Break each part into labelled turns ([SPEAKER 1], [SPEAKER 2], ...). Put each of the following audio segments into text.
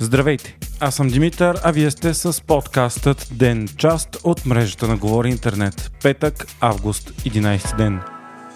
[SPEAKER 1] Здравейте! Аз съм Димитър, а вие сте с подкастът Ден, част от мрежата на Говори Интернет. Петък, август, 11 ден.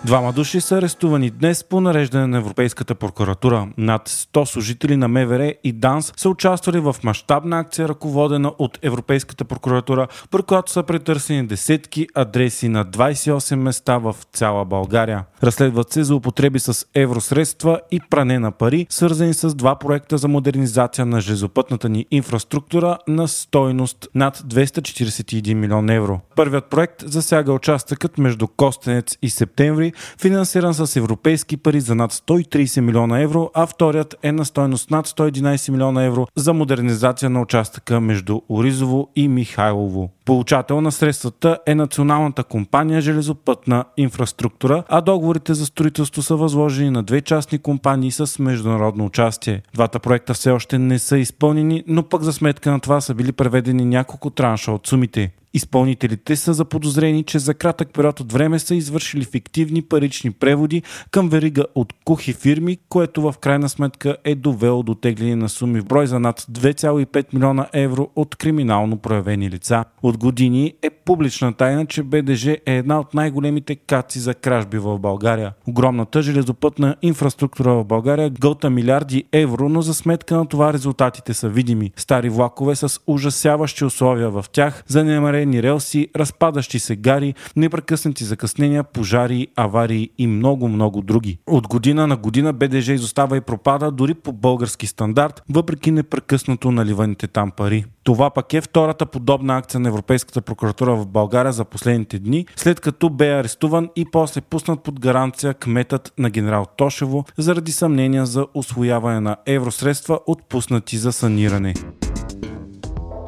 [SPEAKER 1] Двама души са арестувани днес по нареждане на Европейската прокуратура. Над 100 служители на МВР и ДАНС са участвали в мащабна акция, ръководена от Европейската прокуратура, при която са претърсени десетки адреси на 28 места в цяла България. Разследват се за употреби с евросредства и пране на пари, свързани с два проекта за модернизация на железопътната ни инфраструктура на стойност над 241 милион евро. Първият проект засяга участъкът между Костенец и Септември, финансиран с европейски пари за над 130 милиона евро, а вторият е на стойност над 111 милиона евро за модернизация на участъка между Оризово и Михайлово. Получател на средствата е Националната компания Железопътна инфраструктура, а договорите за строителство са възложени на две частни компании с международно участие. Двата проекта все още не са изпълнени, но пък за сметка на това са били преведени няколко транша от сумите. Изпълнителите са заподозрени, че за кратък период от време са извършили фиктивни парични преводи към верига от кухи фирми, което в крайна сметка е довело до тегляне на суми в брой за над 2,5 милиона евро от криминално проявени лица. От години е публична тайна, че БДЖ е една от най-големите каци за кражби в България. Огромната железопътна инфраструктура в България гълта милиарди евро, но за сметка на това резултатите са видими. Стари влакове с ужасяващи условия в тях, за занемарени релси, разпадащи се гари, непрекъснати закъснения, пожари, аварии и много-много други. От година на година БДЖ изостава и пропада дори по български стандарт, въпреки непрекъснато наливаните там пари. Това пък е втората подобна акция на Европейската прокуратура в България за последните дни, след като бе арестуван и после пуснат под гаранция кметът на генерал Тошево заради съмнения за освояване на евросредства, отпуснати за саниране.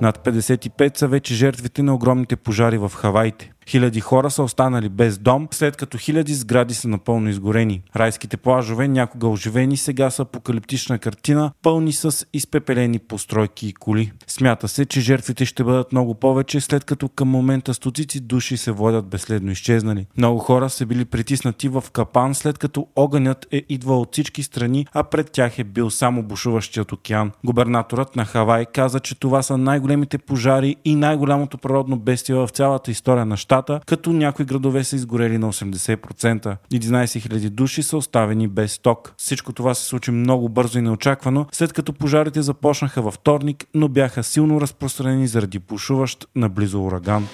[SPEAKER 1] Над 55 са вече жертвите на огромните пожари в Хавайте. Хиляди хора са останали без дом, след като хиляди сгради са напълно изгорени. Райските плажове, някога оживени, сега са апокалиптична картина, пълни с изпепелени постройки и коли. Смята се, че жертвите ще бъдат много повече, след като към момента стотици души се водят безследно изчезнали. Много хора са били притиснати в капан, след като огънят е идвал от всички страни, а пред тях е бил само бушуващият океан. Губернаторът на Хавай каза, че това са най-големите пожари и най-голямото природно бестие в цялата история на щата щата, като някои градове са изгорели на 80%. 11 000 души са оставени без ток. Всичко това се случи много бързо и неочаквано, след като пожарите започнаха във вторник, но бяха силно разпространени заради пушуващ наблизо ураган.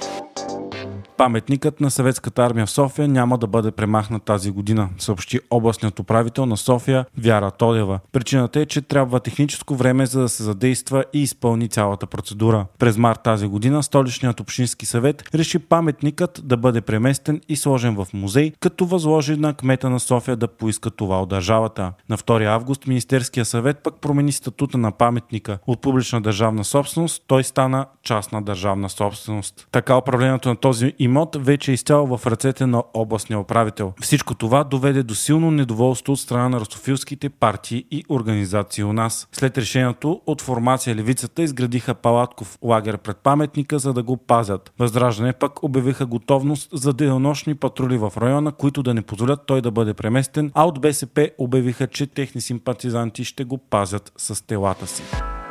[SPEAKER 1] Паметникът на съветската армия в София няма да бъде премахнат тази година, съобщи областният управител на София Вяра Тодева. Причината е, че трябва техническо време за да се задейства и изпълни цялата процедура. През март тази година столичният общински съвет реши паметникът да бъде преместен и сложен в музей, като възложи на кмета на София да поиска това от държавата. На 2 август Министерския съвет пък промени статута на паметника. От публична държавна собственост той стана частна държавна собственост. Така управлението на този имот вече е изцяло в ръцете на областния управител. Всичко това доведе до силно недоволство от страна на русофилските партии и организации у нас. След решението от формация Левицата изградиха палатков лагер пред паметника, за да го пазят. Възраждане пък обявиха готовност за денонощни патрули в района, които да не позволят той да бъде преместен, а от БСП обявиха, че техни симпатизанти ще го пазят с телата си.